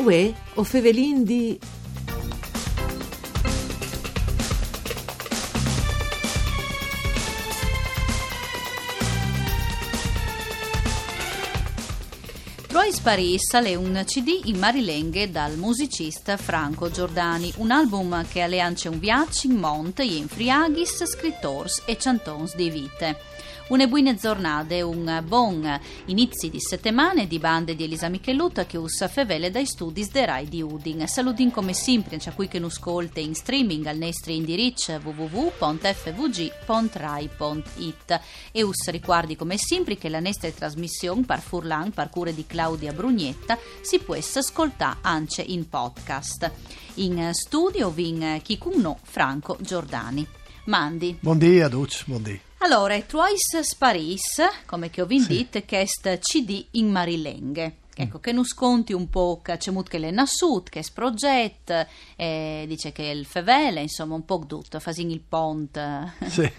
Uè, o fevelin di... Royce Paris è un CD in marilenghe dal musicista Franco Giordani, un album che alleancia un viaggio in monte e in friaghis, scrittors e chantons di vite. Une buone giornate, un buon inizio di settimane di bande di Elisa Michelutta che us fevele dai studi de Rai di Udin. Salutin come sempre a cui che nu ascolte in streaming al nostro indirizzo www.fvg.rai.it e us ricordi come sempre che la nostra trasmissione par Furlan par cure di Claudia Brugnetta si può ascoltare anche in podcast. In studio vin chi con Franco Giordani. Mandi. Buondì a Duc, buondì. Allora, Trois Sparis, come che ho vinto, sì. che è CD in marilenghe. Ecco, mm. che non sconti un po' che c'è che le nassut, che è progetto, eh, dice che il fevele, insomma, un po' tutto, fasin il pont. Sì.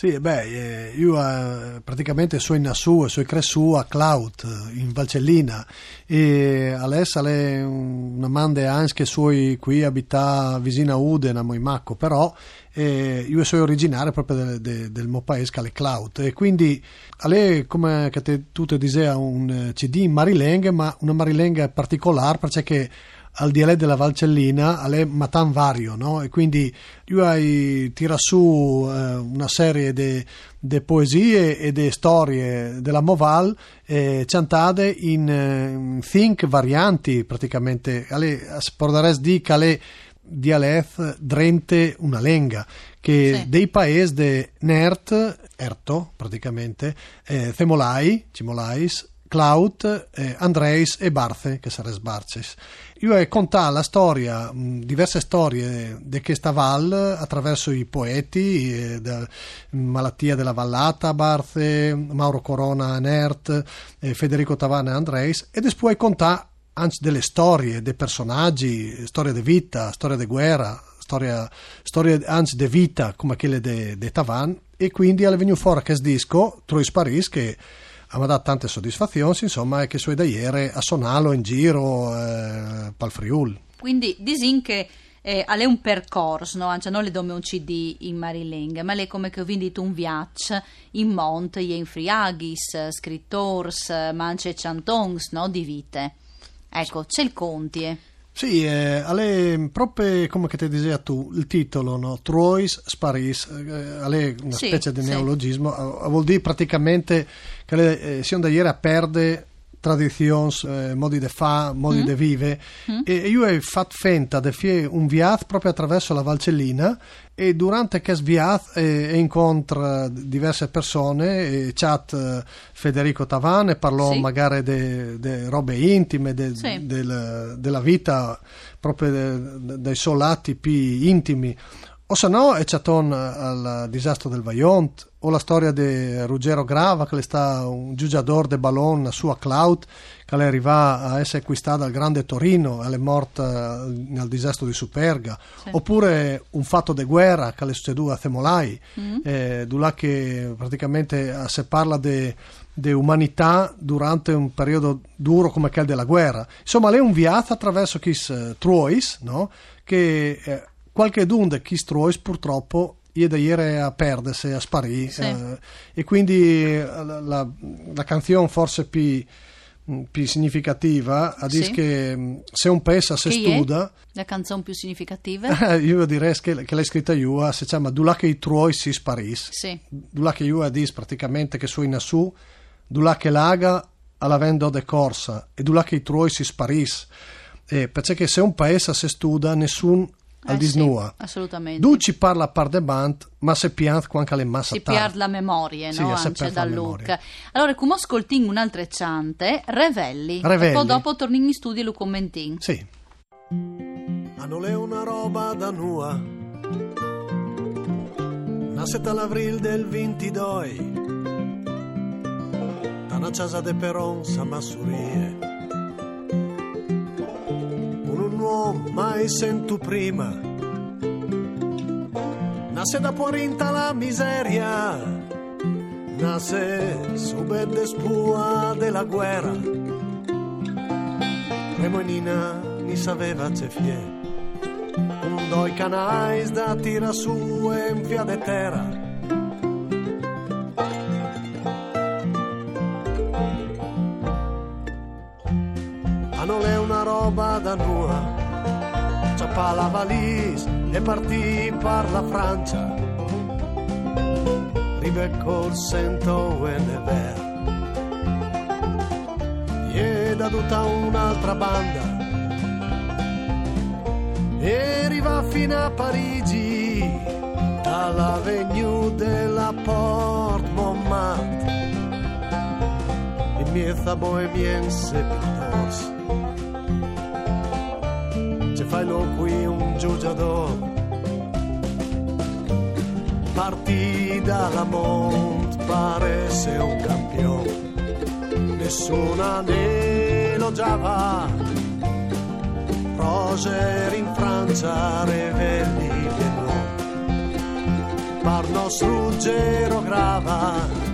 Sì, beh, eh, io eh, praticamente sono in Nassù, sono cresciuto a Cloud, in Valcellina, e adesso è una mande anche suoi qui abita vicino a Udena, a Moimacco, però eh, io sono originario proprio del, del, del mio paese, che è e quindi è come te, tu ti dicevi, un eh, CD in Marilenghe, ma una Marilenghe particolare perché al dialetto della Valcellina è matan vario, no? E quindi hai tira su eh, una serie di poesie e di storie della Moval eh, cantate in eh, think varianti praticamente. Ale, spordares di che le dialetto drente una lenga che sì. dei paesi de Nert, Erto praticamente, eh, Themolai, Cimolais, Clout, eh, Andreis e Barthe, che sarebbe Barces. Io ho contato la storia, mh, diverse storie di questa val attraverso i poeti, eh, da, Malattia della Vallata, Barthe, Mauro Corona, Nert, eh, Federico Tavana e Andreis, e poi contato anche delle storie, dei personaggi, storia di vita, storia di guerra, storia, storia anzi di vita come quelle di Tavan, e quindi è venuto fuori questo disco, Trois Paris, che mi ha dato tante soddisfazioni, insomma, e che so da ieri a Sonalo in giro eh, pal Friul. Quindi disin che eh, è un percorso, no? Cioè, non le do un CD in Mariling, ma è come che ho vinto un viaggio in monte, in friaghis, scrittors, ma anche chantons, no? Di vite. Ecco, c'è il conti. Eh. Sì, eh, è proprio come ti diceva tu, il titolo, no? Trois Sparis, eh, una sì, specie di neologismo, sì. vuol dire praticamente che le, eh, sia da ieri a perde tradizioni, eh, modi di fare, modi di mm. vivere. Mm. E io ho fatto finta di fare un viaggio proprio attraverso la Valcellina e durante questo viaggio eh, incontro diverse persone, e chat eh, Federico Tavane, parlò sì. magari di robe intime, de, sì. del, della vita proprio dei solati più intimi. O se no è chaton al disastro del Vaillant, o la storia di Ruggero Grava, che è stato un giugiador de ballon su a Cloud, che è arrivato a essere acquistato al grande Torino, e è morta nel disastro di Superga, sì. oppure un fatto di guerra che è succeduto a Themolai, mm-hmm. eh, che praticamente eh, si parla di umanità durante un periodo duro come quello della guerra. Insomma, è un viaggio attraverso uh, Trois, no? che eh, qualche dunde Kiss Trois purtroppo io da ieri a perdersi, a sparire sì. eh, e quindi eh, la, la, la canzone forse più mm, più significativa a dire sì. che mm, se un paese si studia la canzone più significativa io direi che, che l'hai scritta io si chiama Dula che i tuoi si sparis sì. Dula che io dice praticamente che su in su Dula che laga alla vendo de corsa e Dula che i tuoi si sparis eh, perché se un paese si studia nessun al eh disnua. Sì, assolutamente. Du ci parla a par de band, ma se piant anche le masse Si piard la memoria, sì, no? Anche dal look. Allora, come ascolting un'altra ciante, Revelli. Revelli. E poi dopo torni in studio e lo commentin. Sì. Hanno le una roba da nua. Nasceta l'avril del 22. Da una casa de Peron, sa Mai sento prima. Nasce da porinta la miseria, nasce su belle spua della guerra. Remonina ni saveva c'è fie. Un doi canais da tira su e in de terra. Ah, non è una roba da nua. Ciappa la valise e partì per la Francia. Rive col sento e ne ver. E da tutta un'altra banda. E arriva fino a Parigi, dall'avenue della Porte Montmartre. In miezza bohemiense pittos. C'è fai lo qui un giugiador. Partì dalla Mont, pare un campione. Nessuna ne elogiava. Roger in Francia, Revelli Benoît. Par nos Ruggero grava.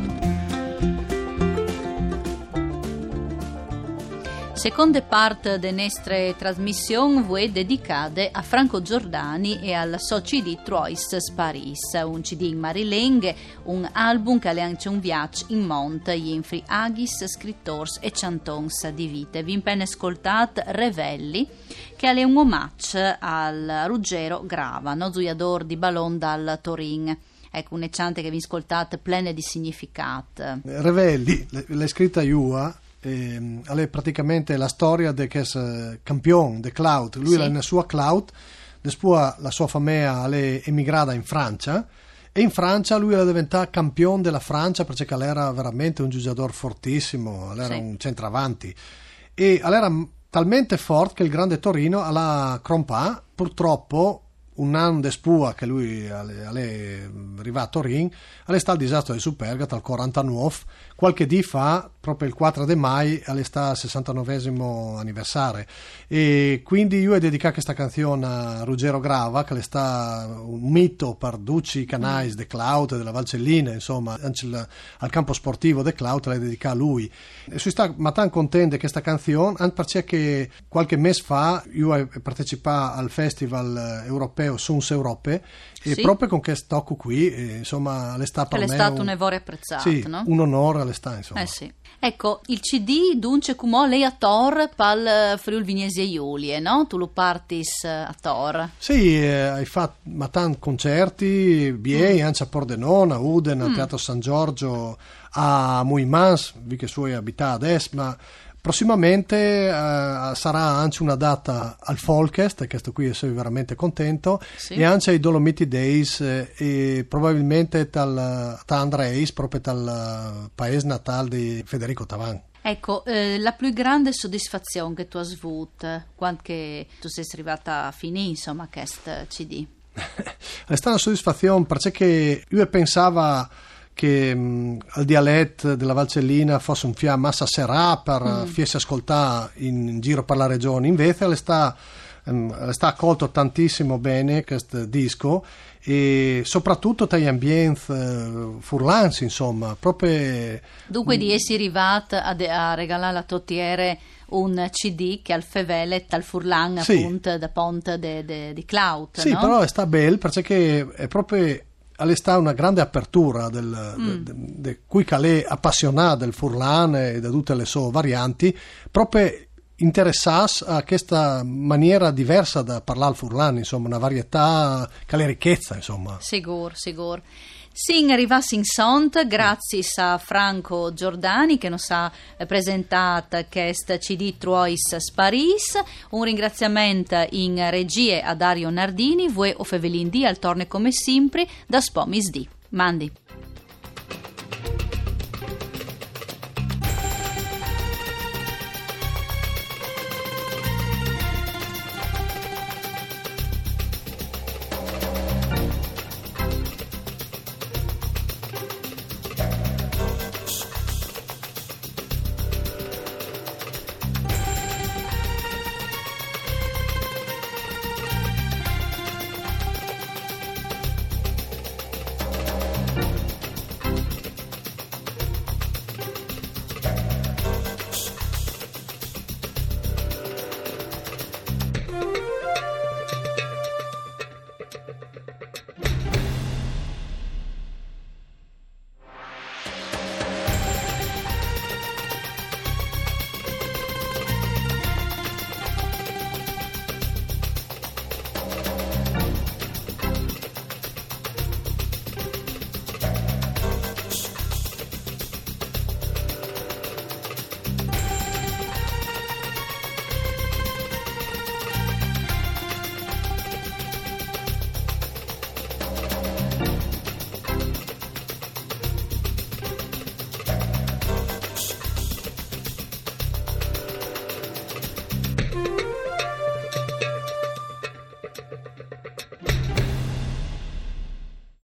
Seconde parte de nostre trasmissioni voi dedicate a Franco Giordani e al suo CD Trois Paris, un CD in marilenghe, un album che lancia un viaggio in monte, infri aghis, scrittors e chantons di vite. Vi impenne ascoltat Revelli, che è un omaggio al Ruggero Grava, zuiador di ballon dal Torin. Ecco, un che vi ascoltate plene di significato. Revelli, l'hai scritta Iua, eh, è praticamente la storia di questo campione, di Cloud. Lui Sì. era nella sua Cloud, poi la sua famiglia è emigrata in Francia e in Francia lui era diventato campione della Francia perché era veramente un giocatore fortissimo, era Sì. un centravanti e era talmente forte che il grande Torino alla Crompa purtroppo un anno dopo che lui è arrivato a Torino è stato il disastro di Superga dal 49 qualche dì fa proprio il 4 di maio è stato il 69 anniversario e quindi io ho dedicato questa canzone a Ruggero Grava che è stato un mito per Ducci Canais de Cloud della Valcellina insomma il- al campo sportivo de Cloud l'ha dedicata a lui e sono stato ma tan contento di questa canzone anche perché qualche mese fa io ho partecipato al festival europeo Suns Europe e Sì. proprio con questo tocco qui insomma Che per è me stato un- un evore apprezzato, sì, no? un onore all'estate insomma Eh sì. Ecco, il CD dunque come lei a Tor pal Friul Vignesi e Giulie, no? Tu lo partis eh, a Tor. Sì, eh, hai fatto ma tanti concerti, Biei, anche a Pordenone, a Uden, al Teatro San Giorgio, a Muimans, vi che suoi abita adesso, ma prossimamente eh, sarà anche una data al Folkest, e questo qui sono veramente contento, Sì. e anche ai Dolomiti Days eh, e probabilmente tal, tal Andreis, proprio dal eh, paese natale di Federico Tavan. Ecco, eh, la più grande soddisfazione che tu hai avuto quando che tu sei arrivata a finire, insomma, questo CD. È stata una soddisfazione perché io pensavo che mh, al dialetto della Valcellina fosse un fia massa serà per mm. farsi ascoltare in, in giro per la regione, invece le sta, ehm, le sta accolto tantissimo bene questo disco e soprattutto tra gli ambienti eh, furlansi, insomma, proprio Dunque di essere arrivata a, de- a regalare a Tottiere un CD che al Fevele tal Furlan Sì. appunto da Ponte di Cloud, Sì, no? però sta bello perché è proprio all'està una grande apertura del, de, de, de cui Calais appassionato del Furlan e da tutte le sue varianti, proprio interessarsi a questa maniera diversa da parlare il Furlan, insomma, una varietà che è ricchezza, insomma. Sigur, sigur. Sin arrivassi in sont, grazie a Franco Giordani che nos ha presentato questo CD Trois Paris. Un ringraziamento in regie a Dario Nardini, voi o Fevelin D, al torne come sempre, da Spomis D. Mandi.